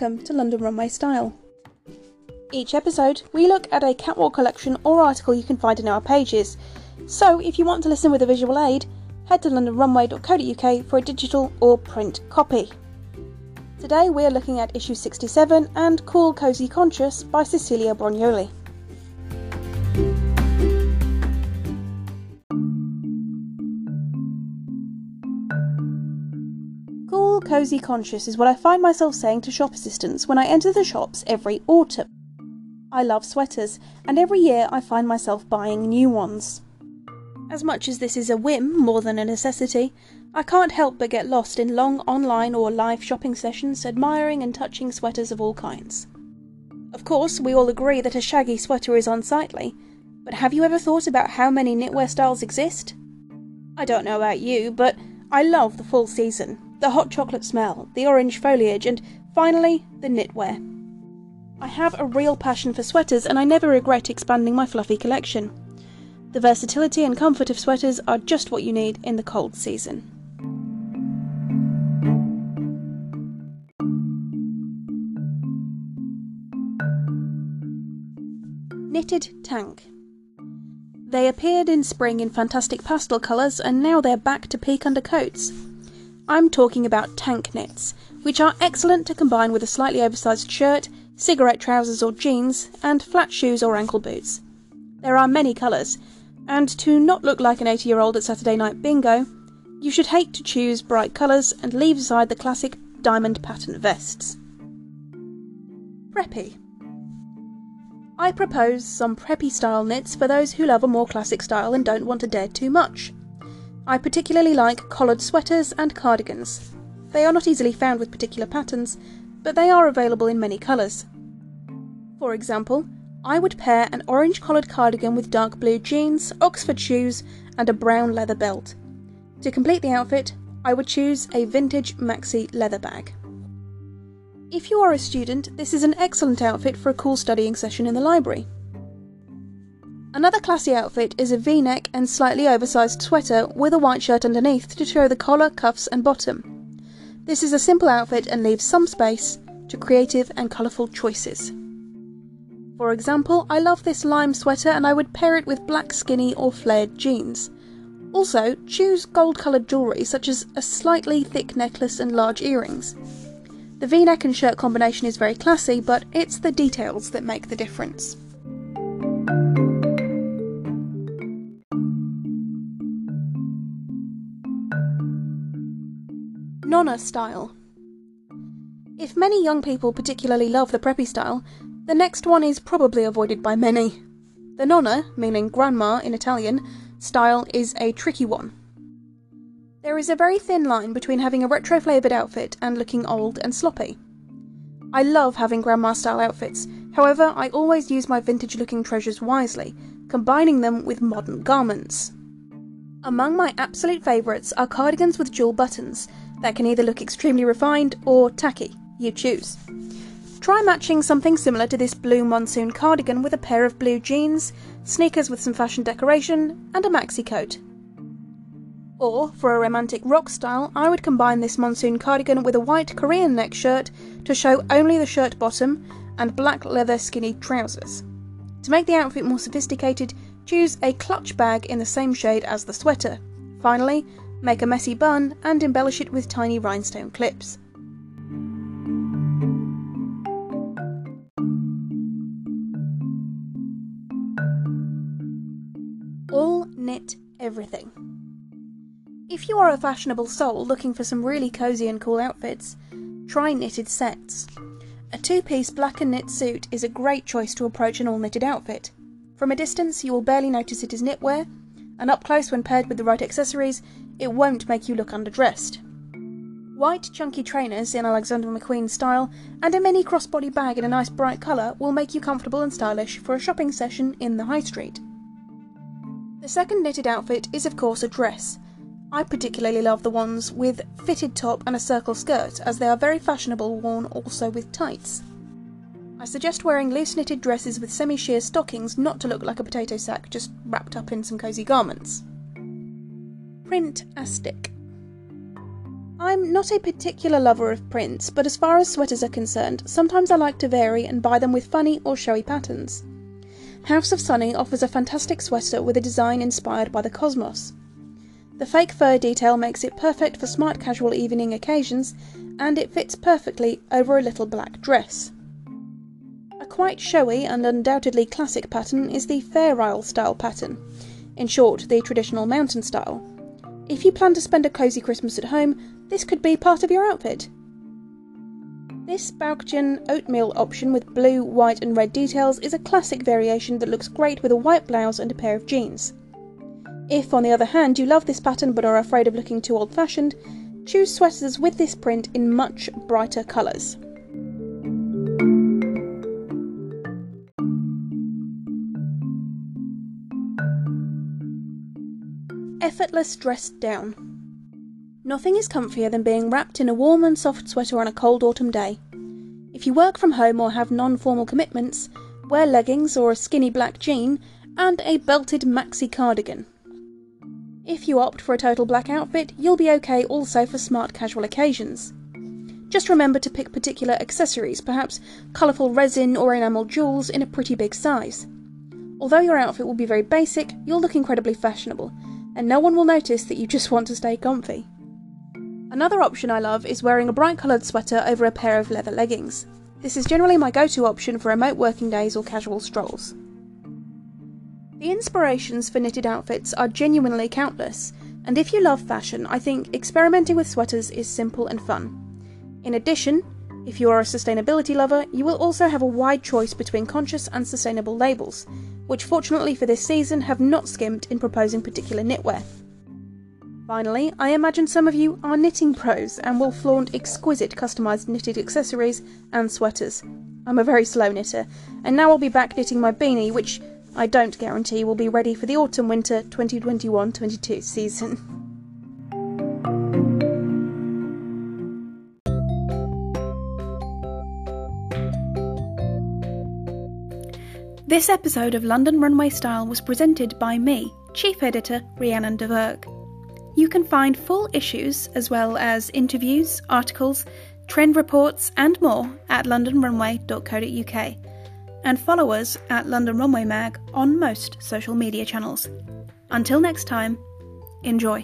welcome to London Runway Style. Each episode, we look at a catwalk collection or article you can find in our pages. So, if you want to listen with a visual aid, head to londonrunway.co.uk for a digital or print copy. Today, we are looking at issue 67 and Cool Cozy Conscious by Cicilia Brognoli. Cool, cosy, conscious is what I find myself saying to shop assistants when I enter the shops every autumn. I love sweaters, and every year I find myself buying new ones. As much as this is a whim more than a necessity, I can't help but get lost in long online or live shopping sessions admiring and touching sweaters of all kinds. Of course, we all agree that a shaggy sweater is unsightly, but have you ever thought about how many knitwear styles exist? I don't know about you, but I love the fall season, the hot chocolate smell, the orange foliage, and finally, the knitwear. I have a real passion for sweaters and I never regret expanding my fluffy collection. The versatility and comfort of sweaters are just what you need in the cold season. Knitted Tank They appeared in spring in fantastic pastel colours and now they're back to peak undercoats. I'm talking about tank knits, which are excellent to combine with a slightly oversized shirt, cigarette trousers or jeans, and flat shoes or ankle boots. There are many colours, and to not look like an 80 year old at Saturday night bingo, you should hate to choose bright colours and leave aside the classic diamond pattern vests. Preppy. I propose some preppy style knits for those who love a more classic style and don't want to dare too much. I particularly like collared sweaters and cardigans. They are not easily found with particular patterns, but they are available in many colours. For example, I would pair an orange collared cardigan with dark blue jeans, Oxford shoes, and a brown leather belt. To complete the outfit, I would choose a vintage maxi leather bag. If you are a student, this is an excellent outfit for a cool studying session in the library. Another classy outfit is a v-neck and slightly oversized sweater with a white shirt underneath to show the collar, cuffs and bottom. This is a simple outfit and leaves some space to creative and colourful choices. For example, I love this lime sweater and I would pair it with black skinny or flared jeans. Also, choose gold coloured jewellery such as a slightly thick necklace and large earrings. The v-neck and shirt combination is very classy, but it's the details that make the difference. Nonna style. If many young people particularly love the preppy style, the next one is probably avoided by many. The nonna, meaning grandma in Italian, style is a tricky one. There is a very thin line between having a retro flavoured outfit and looking old and sloppy. I love having grandma style outfits, however, I always use my vintage looking treasures wisely, combining them with modern garments. Among my absolute favourites are cardigans with jewel buttons, that can either look extremely refined or tacky. You choose. Try matching something similar to this blue monsoon cardigan with a pair of blue jeans, sneakers with some fashion decoration, and a maxi coat. Or, for a romantic rock style, I would combine this monsoon cardigan with a white Korean neck shirt to show only the shirt bottom and black leather skinny trousers. To make the outfit more sophisticated, choose a clutch bag in the same shade as the sweater. Finally, Make a messy bun and embellish it with tiny rhinestone clips. All knit everything. If you are a fashionable soul looking for some really cozy and cool outfits, try knitted sets. A two piece black and knit suit is a great choice to approach an all knitted outfit. From a distance, you will barely notice it is knitwear, and up close, when paired with the right accessories, it won't make you look underdressed. White, chunky trainers in Alexander McQueen style and a mini crossbody bag in a nice bright colour will make you comfortable and stylish for a shopping session in the high street. The second knitted outfit is, of course, a dress. I particularly love the ones with fitted top and a circle skirt, as they are very fashionable worn also with tights. I suggest wearing loose knitted dresses with semi sheer stockings not to look like a potato sack just wrapped up in some cosy garments. Print Astic. I'm not a particular lover of prints, but as far as sweaters are concerned, sometimes I like to vary and buy them with funny or showy patterns. House of Sunny offers a fantastic sweater with a design inspired by the cosmos. The fake fur detail makes it perfect for smart casual evening occasions, and it fits perfectly over a little black dress. A quite showy and undoubtedly classic pattern is the Fair Isle style pattern, in short, the traditional mountain style. If you plan to spend a cosy Christmas at home, this could be part of your outfit. This Baukjen oatmeal option with blue, white, and red details is a classic variation that looks great with a white blouse and a pair of jeans. If, on the other hand, you love this pattern but are afraid of looking too old fashioned, choose sweaters with this print in much brighter colours. Effortless dressed down. Nothing is comfier than being wrapped in a warm and soft sweater on a cold autumn day. If you work from home or have non formal commitments, wear leggings or a skinny black jean and a belted maxi cardigan. If you opt for a total black outfit, you'll be okay also for smart casual occasions. Just remember to pick particular accessories, perhaps colourful resin or enamel jewels in a pretty big size. Although your outfit will be very basic, you'll look incredibly fashionable, and no one will notice that you just want to stay comfy. Another option I love is wearing a bright coloured sweater over a pair of leather leggings. This is generally my go to option for remote working days or casual strolls. The inspirations for knitted outfits are genuinely countless, and if you love fashion, I think experimenting with sweaters is simple and fun. In addition, if you are a sustainability lover, you will also have a wide choice between conscious and sustainable labels, which fortunately for this season have not skimped in proposing particular knitwear. Finally, I imagine some of you are knitting pros and will flaunt exquisite customised knitted accessories and sweaters. I'm a very slow knitter, and now I'll be back knitting my beanie, which I don't guarantee we'll be ready for the autumn winter 2021 22 season. This episode of London Runway Style was presented by me, Chief Editor Rhiannon de Verg. You can find full issues as well as interviews, articles, trend reports, and more at londonrunway.co.uk and follow us at London Runway Mag on most social media channels. Until next time, enjoy.